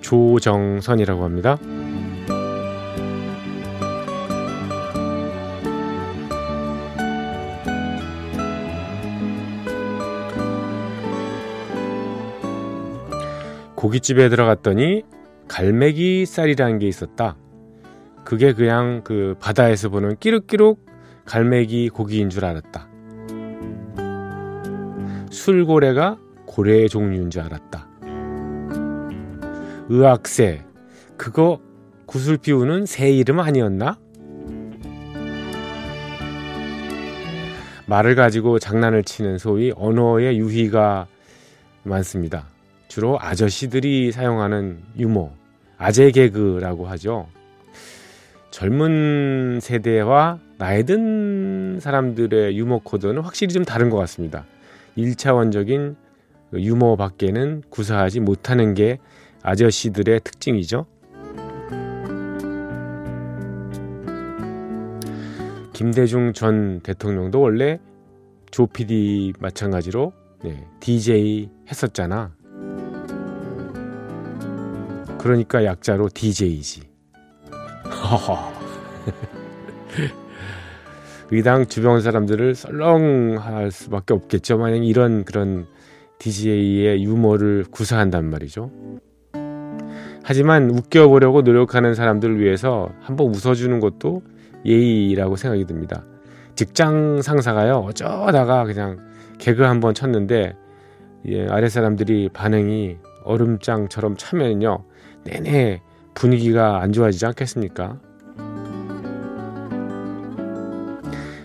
조정선이라고 합니다. 고깃집에 들어갔더니 갈매기 쌀이라는 게 있었다. 그게 그냥 그 바다에서 보는 끼룩끼룩 갈매기 고기인 줄 알았다. 술고래가 고래의 종류인 줄 알았다. 의학새, 그거 구슬 피우는 새 이름 아니었나? 말을 가지고 장난을 치는 소위 언어의 유희가 많습니다. 주로 아저씨들이 사용하는 유머, 아재 개그라고 하죠. 젊은 세대와 나이 든 사람들의 유머 코드는 확실히 좀 다른 것 같습니다. 1차원적인 유머 밖에는 구사하지 못하는 게 아저씨들의 특징이죠. 김대중 전 대통령도 원래 조 PD 마찬가지로 네, DJ 했었잖아. 그러니까 약자로 DJ지. 의당 주변 사람들을 썰렁할 수밖에 없겠죠. 만약 이런 그런 DJ의 유머를 구사한단 말이죠. 하지만 웃겨보려고 노력하는 사람들을 위해서 한번 웃어주는 것도 예의라고 생각이 듭니다. 직장 상사가요, 어쩌다가 그냥 개그 한번 쳤는데, 예, 아래 사람들이 반응이 얼음장처럼 차면요, 내내 분위기가 안 좋아지지 않겠습니까?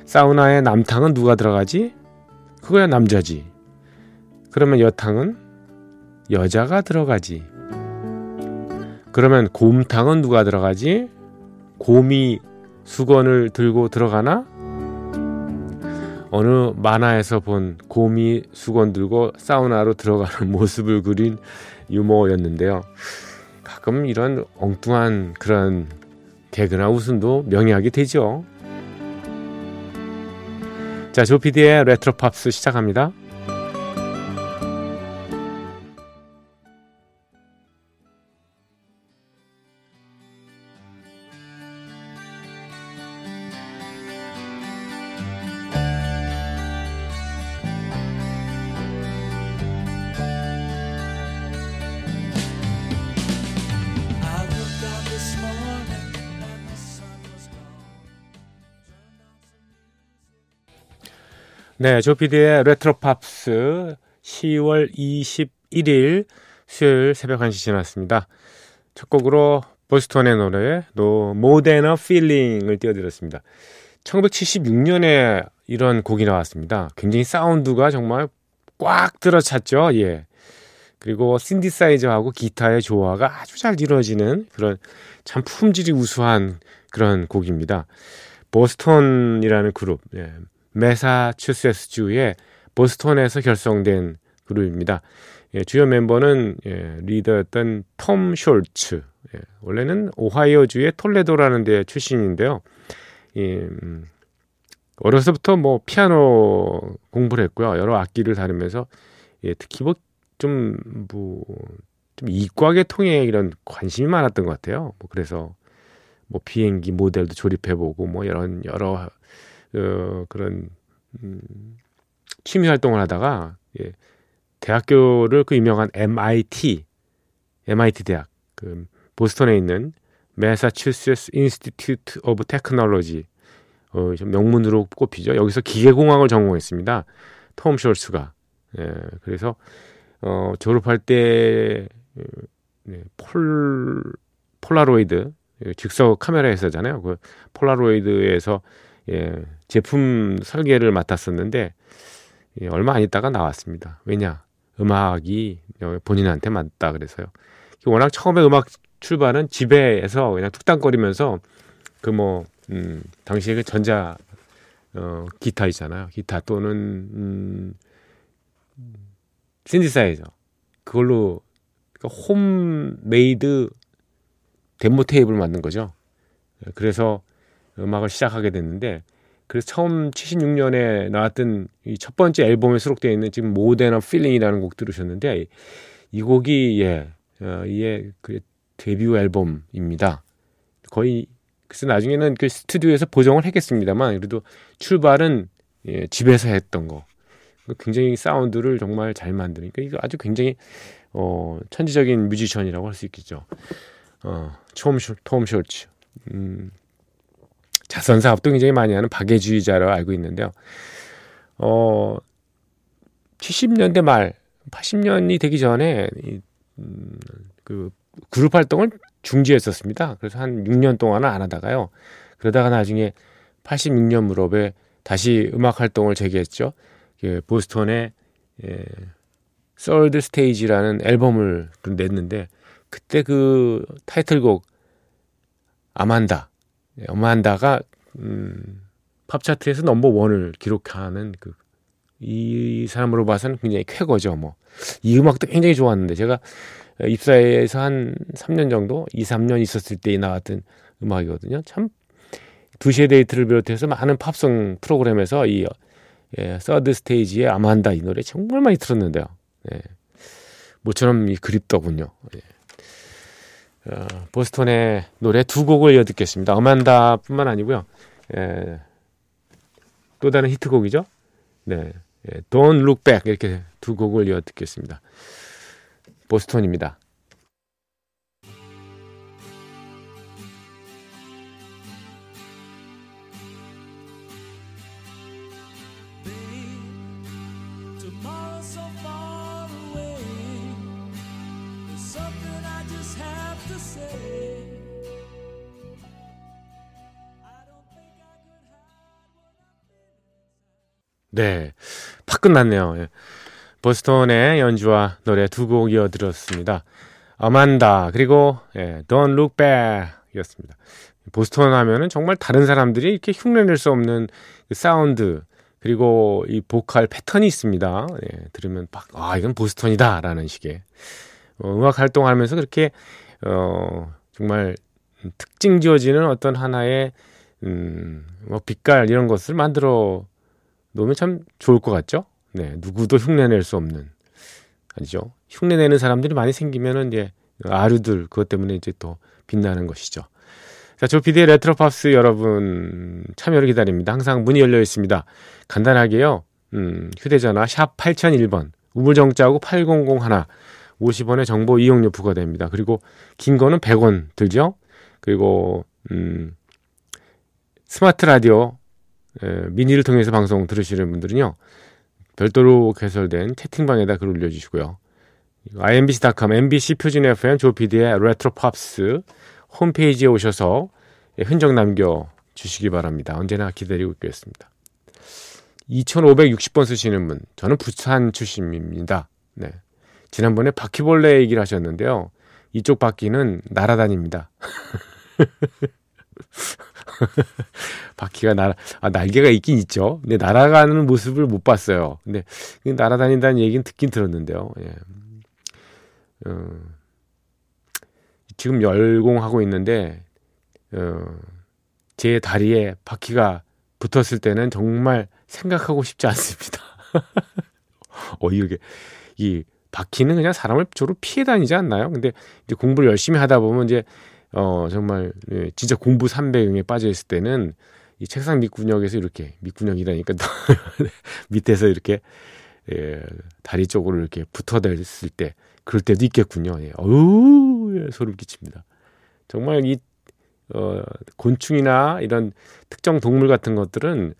사우나에 남탕은 누가 들어가지? 그거야 남자지. 그러면 여탕은 여자가 들어가지. 그러면 곰탕은 누가 들어가지? 곰이 수건을 들고 들어가나? 어느 만화에서 본 곰이 수건 들고 사우나로 들어가는 모습을 그린 유머였는데요. 가끔 이런 엉뚱한 그런 개그나 웃음도 명예하게 되죠. 자, 조피디의 레트로 팝스 시작합니다. 네, 조피디의 레트로 팝스 10월 21일 수요일 새벽 1시 지났습니다. 첫 곡으로 보스턴의 노래 노 More Than a Feeling을 띄워드렸습니다. 1976년에 이런 곡이 나왔습니다. 굉장히 사운드가 정말 꽉 들어찼죠. 예. 그리고 신디사이저하고 기타의 조화가 아주 잘 이루어지는 그런 참 품질이 우수한 그런 곡입니다. 보스턴이라는 그룹. 예. 메사추세츠주의 보스턴에서 결성된 그룹입니다. 예, 주요 멤버는 예, 리더였던 톰 숄츠. 예, 원래는 오하이오주의 톨레도라는 데 출신인데요. 예, 음, 어려서부터 뭐 피아노 공부를 했고요. 여러 악기를 다루면서 예, 특히 뭐좀 뭐, 좀 이과 계통에 이런 관심이 많았던 것 같아요. 뭐 그래서 뭐 비행기 모델도 조립해보고 뭐 이런 여러 어, 그런 음, 취미 활동을 하다가 예, 대학교를 그 유명한 MIT, MIT 대학, 그 보스턴에 있는 Massachusetts Institute of Technology 어, 좀 명문으로 꼽히죠. 여기서 기계공학을 전공했습니다. 톰 숄츠가. 예, 그래서 어, 졸업할 때 네, 폴 폴라로이드 즉석 카메라에서잖아요. 그 폴라로이드에서 예, 제품 설계를 맡았었는데 예, 얼마 안 있다가 나왔습니다. 왜냐 음악이 본인한테 맞다 그래서요. 워낙 처음에 음악 출발은 집에서 그냥 툭닥거리면서 그뭐 음, 당시에 그 전자 어, 기타 있잖아요. 기타 또는 음, 신디사이저 그걸로 그러니까 홈메이드 데모 테이프를 만든 거죠. 그래서 음악을 시작하게 됐는데 그래서 처음 76년에 나왔던 이 첫 번째 앨범에 수록되어 있는 지금 More Than a Feeling이라는 곡 들으셨는데 이 곡이 예 어, 이게 그 데뷔 앨범입니다. 거의 그래서 나중에는 그 스튜디오에서 보정을 했겠습니다만 그래도 출발은 예, 집에서 했던 거 굉장히 사운드를 정말 잘 만드니까 이거 아주 굉장히 어, 천지적인 뮤지션이라고 할 수 있겠죠. 어, 톰, 톰 숄츠. 음, 자선 사업도 굉장히 많이 하는 박애주의자로 알고 있는데요. 어, 70년대 말, 80년이 되기 전에 이, 음, 그 그룹 활동을 중지했었습니다. 그래서 한 6년 동안은 안 하다가요. 그러다가 나중에 86년 무렵에 다시 음악 활동을 재개했죠. 그 보스턴의 예, 썰드 스테이지라는 앨범을 냈는데 그때 그 타이틀곡 아만다 예, 아만다가 음, 팝 차트에서 넘버 원을 기록하는 그 이 사람으로 봐서는 굉장히 쾌거죠. 뭐 이 음악도 굉장히 좋았는데 제가 입사해서 한 3년 정도, 2, 3년 있었을 때 나왔던 음악이거든요. 참, 두시의 데이트를 비롯해서 많은 팝송 프로그램에서 이, 예, 서드 스테이지의 아만다 이 노래 정말 많이 들었는데요. 예. 모처럼 이 그립더군요. 예. 어, 보스턴의 노래 두 곡을 이어 듣겠습니다. 아만다 뿐만 아니고요. 예. 또 다른 히트곡이죠. 네. 예. Don't Look Back 이렇게 두 곡을 이어 듣겠습니다. 보스턴입니다. 네. 팍 끝났네요. 예. 보스턴의 연주와 노래 두 곡 이어들었습니다. 어만다 그리고 예, Don't Look Back 이었습니다. 보스턴 하면은 정말 다른 사람들이 이렇게 흉내낼 수 없는 그 사운드 그리고 이 보컬 패턴이 있습니다. 예, 들으면 막 아 이건 보스턴이다 라는 식의 어, 음악 활동하면서 그렇게 어 정말 특징 지어지는 어떤 하나의 음, 뭐 빛깔 이런 것을 만들어 놓으면 참 좋을 것 같죠? 네, 누구도 흉내낼 수 없는 아니죠. 흉내내는 사람들이 많이 생기면은 이제 아류들 그것 때문에 이제 또 빛나는 것이죠. 자, 조피디의 레트로팝스 여러분 참여를 기다립니다. 항상 문이 열려 있습니다. 간단하게요. 음, 휴대전화 샵 8001번 우물정자하고 8001 50원의 정보 이용료 부과됩니다. 그리고 긴 거는 100원 들죠. 그리고 음, 스마트 라디오 에, 미니를 통해서 방송 들으시는 분들은요. 별도로 개설된 채팅방에다 글 올려주시고요. imbc.com, mbc 표준 FM 조피디의 레트로 팝스 홈페이지에 오셔서 흔적 남겨 주시기 바랍니다. 언제나 기다리고 있겠습니다. 2560번 쓰시는 분, 저는 부산 출신입니다. 네. 지난번에 바퀴벌레 얘기를 하셨는데요. 이쪽 바퀴는 날아다닙니다. 바퀴가 날, 아, 날개가 있긴 있죠. 근데 날아가는 모습을 못 봤어요. 근데 날아다닌다는 얘기는 듣긴 들었는데요. 예. 어, 지금 열공하고 있는데, 어, 제 다리에 바퀴가 붙었을 때는 정말 생각하고 싶지 않습니다. 어, 이게, 이 바퀴는 그냥 사람을 주로 피해 다니지 않나요? 근데 이제 공부를 열심히 하다 보면 이제 어, 정말, 예, 진짜 공부 300응에 빠져 있을 때는 이 책상 밑구녕에서 이렇게, 밑구녕이라니까 밑에서 이렇게, 예, 다리 쪽으로 이렇게 붙어댔을 때, 그럴 때도 있겠군요. 예. 어우, 예, 소름 끼칩니다. 정말 이, 어, 곤충이나 이런 특정 동물 같은 것들은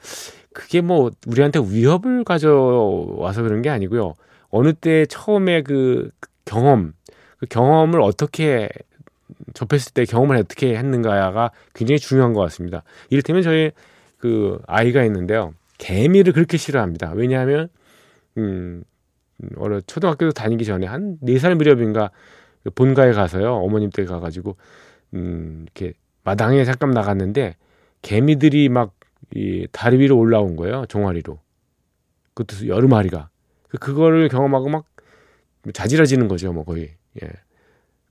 그게 뭐 우리한테 위협을 가져와서 그런 게 아니고요. 어느 때 처음에 그 경험, 그 경험을 어떻게 접했을 때 경험을 어떻게 했는가가 굉장히 중요한 것 같습니다. 이를테면 저희 그 아이가 있는데요. 개미를 그렇게 싫어합니다. 왜냐하면 음 어느 초등학교 다니기 전에 한 네 살 무렵인가 본가에 가서요. 어머님 댁에 가 가지고 음, 이렇게 마당에 잠깐 나갔는데 개미들이 막 이 다리 위로 올라온 거예요. 종아리로. 그것도 여러 마리가. 그, 그거를 경험하고 막 자지러지는 거죠. 뭐 거의. 예.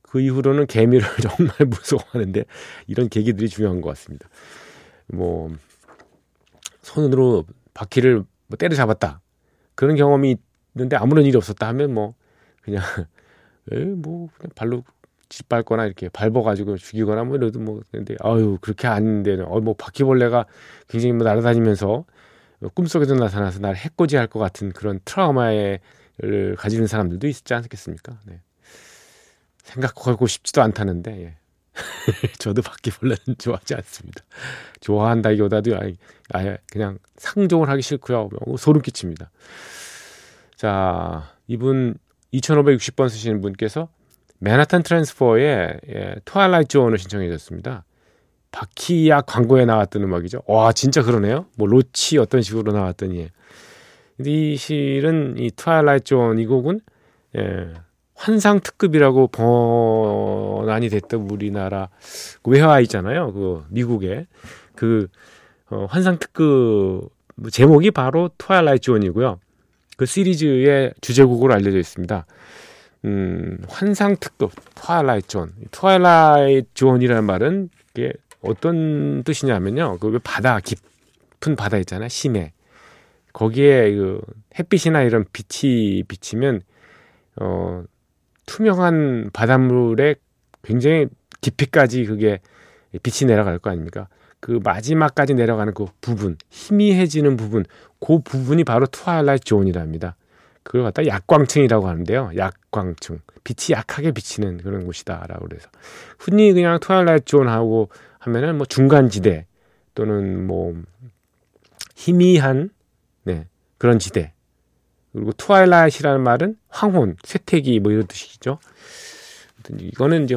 그 이후로는 개미를 정말 무서워하는데 이런 계기들이 중요한 것 같습니다. 뭐 손으로 바퀴를 뭐 때려잡았다. 그런 경험이 있는데 아무런 일이 없었다 하면 뭐 그냥 에뭐 그냥 발로 짓밟거나 이렇게 밟아가지고 죽이거나 뭐 이래도 뭐 근데 아유 그렇게 아닌데 어뭐 바퀴벌레가 굉장히 뭐 날아다니면서 꿈속에도 나타나서 날 해코지할 것 같은 그런 트라우마를 가지는 사람들도 있지 않겠습니까? 네. 생각하고 싶지도 않다는데 예. 저도 바퀴벌레는 좋아하지 않습니다. 좋아한다기보다도 아예 그냥 상종을 하기 싫고요. 소름 끼칩니다. 자, 이분 2560번 쓰시는 분께서 맨하탄 트랜스퍼의 예, Twilight Zone을 신청해 주셨습니다. 바퀴약 광고에 나왔던 음악이죠. 와, 진짜 그러네요. 뭐 roach 어떤 식으로 나왔더니. 근데 이 실은 이 Twilight Zone 이 곡은 예, 환상 특급이라고 번안이 됐던 우리나라 그 외화 있잖아요. 그 미국의 그 어, 환상 특급 제목이 바로 Twilight Zone이고요. 그 시리즈의 주제곡으로 알려져 있습니다. 음, 환상 특급 Twilight Zone. Twilight Zone이라는 말은 이게 어떤 뜻이냐면요. 그 바다 깊은 바다 있잖아요. 심해. 거기에 그 햇빛이나 이런 빛이 비치면 어 투명한 바닷물에 굉장히 깊이까지 그게 빛이 내려갈 거 아닙니까? 그 마지막까지 내려가는 그 부분, 희미해지는 부분, 그 부분이 바로 Twilight Zone이랍니다. 그걸 갖다 약광층이라고 하는데요. 약광층. 빛이 약하게 비치는 그런 곳이다라고 그래서 흔히 그냥 Twilight Zone하고 하면은 뭐 중간 지대 또는 뭐 희미한 네, 그런 지대 그리고 twilight라는 말은 황혼, 쇠퇴기 뭐 이런 뜻이죠. 이거는 이제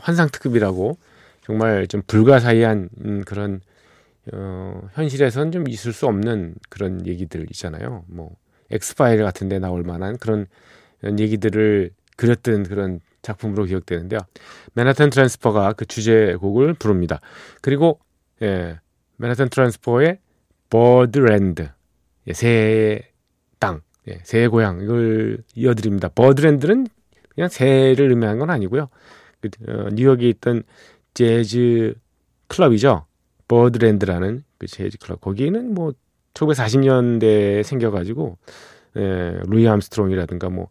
환상 특급이라고 정말 좀 불가사의한 음, 그런 어, 현실에선 좀 있을 수 없는 그런 얘기들 있잖아요. 뭐 엑스파일 같은 데 나올 만한 그런 얘기들을 그렸던 그런 작품으로 기억되는데요. 맨하탄 트랜스퍼가 그 주제곡을 부릅니다. 그리고 예, 맨하탄 트랜스퍼의 Birdland 예, 새 땅, 예, 새의 고향 이걸 이어드립니다. 버드랜드는 그냥 새를 의미한 건 아니고요. 그, 어, 뉴욕에 있던 재즈 클럽이죠. 버드랜드라는 그 재즈 클럽. 거기는 뭐 1940년대에 생겨가지고 예, 루이 암스트롱이라든가 뭐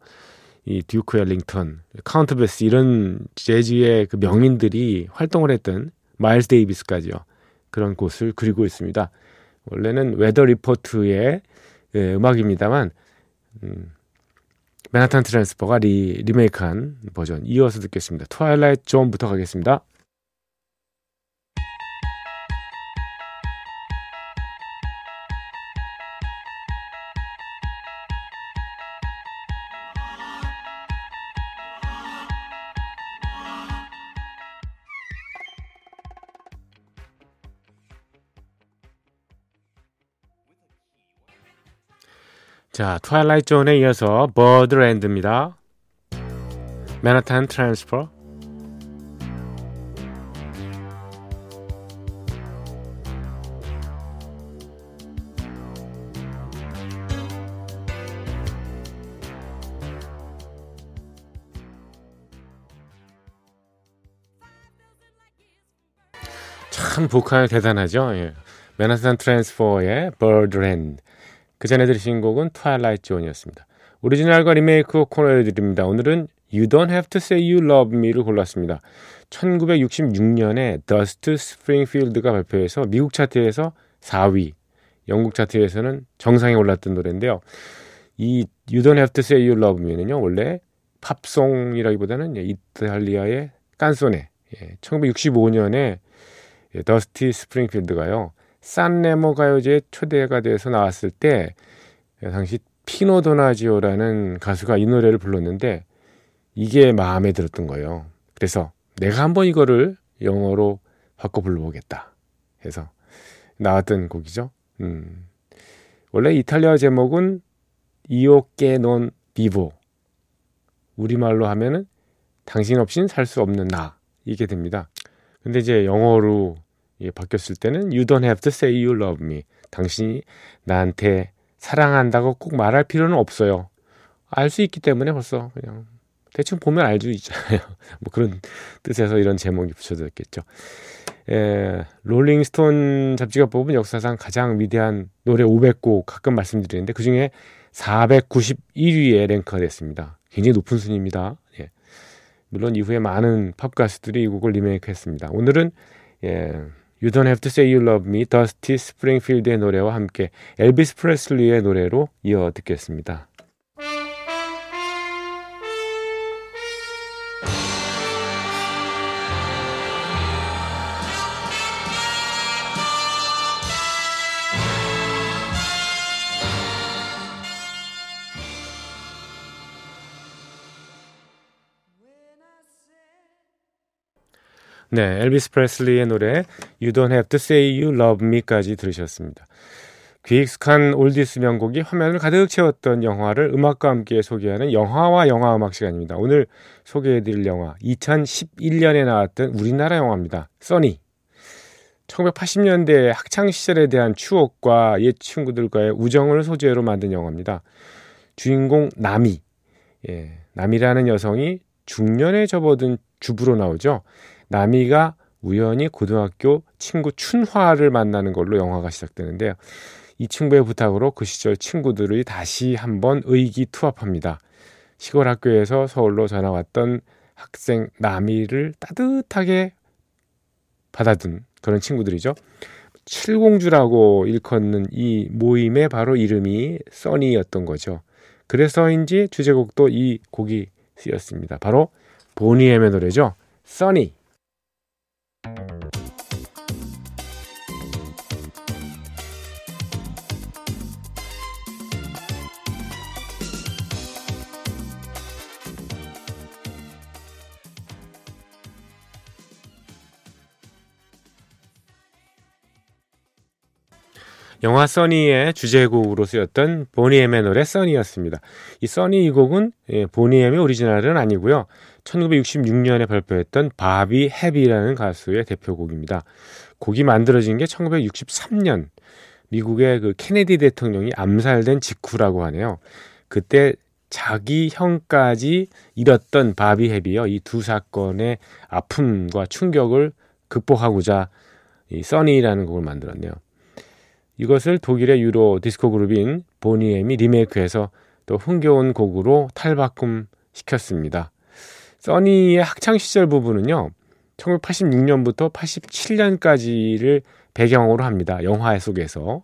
이 듀크 엘링턴, 카운트 베이시 이런 재즈의 그 명인들이 활동을 했던 마일스 데이비스까지요. 그런 곳을 그리고 있습니다. 원래는 웨더 리포트의 예, 음악입니다만 음, 맨하탄 트랜스퍼가 리, 리메이크한 버전 이어서 듣겠습니다. Twilight Zone부터 가겠습니다. 자, 트와일라이트 존에 이어서 버드랜드입니다. 맨하탄 트랜스퍼 참 보컬 대단하죠. 예. 맨하탄 트랜스퍼의 Birdland 그 전에 들으신 곡은 Twilight Zone이었습니다. 오리지널과 리메이크 코너에 드립니다. 오늘은 You Don't Have to Say You Love Me를 골랐습니다. 1966년에 더스트 스프링필드가 발표해서 미국 차트에서 4위, 영국 차트에서는 정상에 올랐던 노래인데요. 이 You Don't Have to Say You Love Me는요, 원래 팝송이라기보다는 이탈리아의 깐소네. 예, 1965년에 더스티 스프링필드가요. 산레모 가요제 초대가 돼서 나왔을 때 당시 피노 도나지오라는 가수가 이 노래를 불렀는데 이게 마음에 들었던 거예요. 그래서 내가 한번 이거를 영어로 바꿔 불러보겠다 해서 나왔던 곡이죠. 음. 원래 이탈리아 제목은 이오케 논 비보 우리말로 하면은 당신 없인 살 수 없는 나 이게 됩니다. 근데 이제 영어로 예, 바뀌었을 때는 You don't have to say you love me. 당신이 나한테 사랑한다고 꼭 말할 필요는 없어요. 알 수 있기 때문에 벌써 그냥 대충 보면 알 수 있잖아요. 뭐 그런 뜻에서 이런 제목이 붙여졌겠죠. 에, 롤링스톤 잡지가 뽑은 역사상 가장 위대한 노래 500곡 가끔 말씀드리는데 그 중에 491위에 랭크가 됐습니다. 굉장히 높은 순위입니다. 예. 물론 이후에 많은 팝 가수들이 이 곡을 리메이크했습니다. 오늘은 예, You Don't Have to Say You Love Me, 더스티 스프링필드의 노래와 함께 엘비스 프레슬리의 노래로 이어 듣겠습니다. 네, 엘비스 프레슬리의 노래 You Don't Have to Say You Love Me까지 들으셨습니다. 귀익숙한 올디스 명곡이 화면을 가득 채웠던 영화를 음악과 함께 소개하는 영화와 영화 음악 시간입니다. 오늘 소개해드릴 영화 2011년에 나왔던 우리나라 영화입니다. 써니. 1980년대 학창 시절에 대한 추억과 옛 친구들과의 우정을 소재로 만든 영화입니다. 주인공 나미. 예, 나미라는 여성이 중년에 접어든 주부로 나오죠. 나미가 우연히 고등학교 친구 춘화를 만나는 걸로 영화가 시작되는데요. 이 친구의 부탁으로 그 시절 친구들이 다시 한번 의기투합합니다. 시골 학교에서 서울로 전화 왔던 학생 나미를 따뜻하게 받아든 그런 친구들이죠. 칠공주라고 일컫는 이 모임의 바로 이름이 써니였던 거죠. 그래서인지 주제곡도 이 곡이 쓰였습니다. 바로 보니엠의 노래죠. 써니. 영화 써니의 주제곡으로 쓰였던 보니엠의 노래 써니였습니다. 이 써니 이 곡은 예, 보니엠의 오리지널은 아니고요. 1966년에 발표했던 바비 헤비라는 가수의 대표곡입니다. 곡이 만들어진 게 1963년 미국의 그 케네디 대통령이 암살된 직후라고 하네요. 그때 자기 형까지 잃었던 바비 헤비요. 이 두 사건의 아픔과 충격을 극복하고자 이 써니라는 곡을 만들었네요. 이것을 독일의 유로 디스코 그룹인 보니엠이 리메이크해서 또 흥겨운 곡으로 탈바꿈 시켰습니다. 써니의 학창 시절 부분은요. 1986년부터 87년까지를 배경으로 합니다. 영화 속에서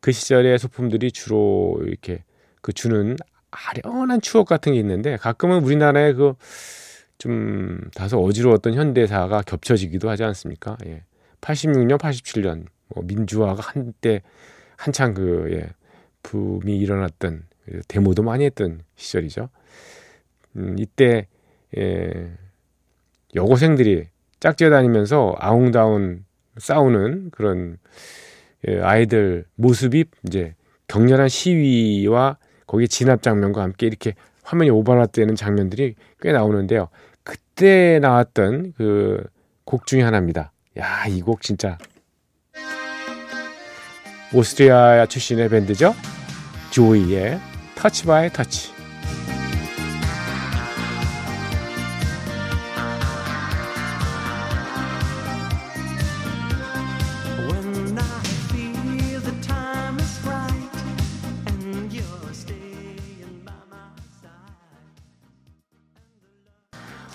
그 시절의 소품들이 주로 이렇게 그 주는 아련한 추억 같은 게 있는데 가끔은 우리나라의 그 좀 다소 어지러웠던 현대사가 겹쳐지기도 하지 않습니까? 예. 86년, 87년 뭐 민주화가 한때 한창 그 예, 붐이 일어났던 데모도 많이 했던 시절이죠. 음, 이때 예, 여고생들이 짝지어 다니면서 아웅다운 싸우는 그런 예, 아이들 모습이 이제 격렬한 시위와 거기에 진압 장면과 함께 이렇게 화면이 오버랩되는 장면들이 꽤 나오는데요. 그때 나왔던 그 곡 중에 하나입니다. 야, 이 곡 진짜 오스트리아 출신의 밴드죠. 조이의 Touch by Touch.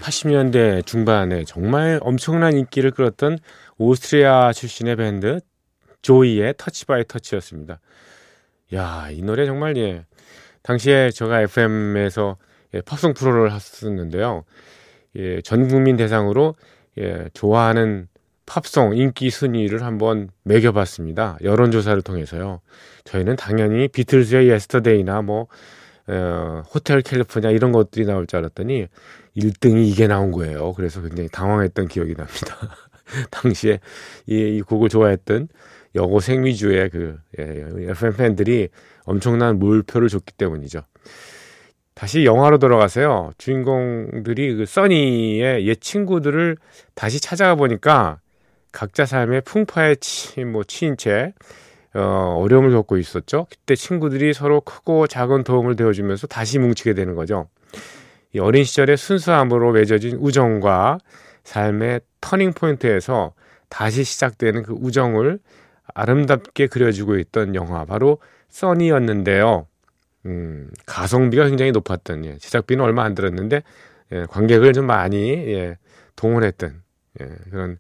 (80년대) 중반에 정말 엄청난 인기를 끌었던 오스트리아 출신의 밴드 조이의 Touch by Touch였습니다. 야, 이 노래 정말 예. 당시에 제가 FM에서 예, 팝송 프로를 했었는데요. 예, 전 국민 대상으로 예, 좋아하는 팝송 인기 순위를 한번 매겨봤습니다. 여론조사를 통해서요. 저희는 당연히 비틀즈의 Yesterday나 뭐 어, 호텔 캘리포니아 이런 것들이 나올 줄 알았더니 1등이 이게 나온 거예요. 그래서 굉장히 당황했던 기억이 납니다. 당시에 이, 이 곡을 좋아했던 여고생 위주의 그 예, FM 팬들이 엄청난 몰표를 줬기 때문이죠. 다시 영화로 돌아가세요. 주인공들이 그 써니의 옛 친구들을 다시 찾아가 보니까 각자 삶의 풍파에 치, 뭐 치인 채 어, 어려움을 겪고 있었죠. 그때 친구들이 서로 크고 작은 도움을 되어주면서 다시 뭉치게 되는 거죠. 이 어린 시절의 순수함으로 맺어진 우정과 삶의 터닝 포인트에서 다시 시작되는 그 우정을 아름답게 그려주고 있던 영화 바로 써니였는데요. 음, 가성비가 굉장히 높았던 예, 제작비는 얼마 안 들었는데 예, 관객을 좀 많이 예, 동원했던 예, 그런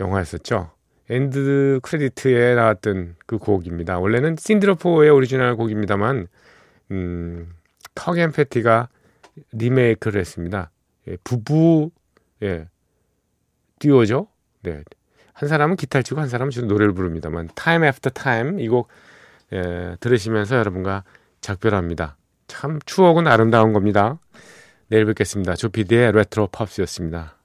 영화였었죠. 엔드 크레디트에 나왔던 그 곡입니다. 원래는 신디 로퍼의 오리지널 곡입니다만 음, 턱앤 패티가 리메이크를 했습니다. 예, 부부 예, 듀오죠. 네. 한 사람은 기타를 치고 한 사람은 주로 노래를 부릅니다만 Time After Time 이곡 예, 들으시면서 여러분과 작별합니다. 참 추억은 아름다운 겁니다. 내일 뵙겠습니다. 조피디의 레트로 팝스였습니다.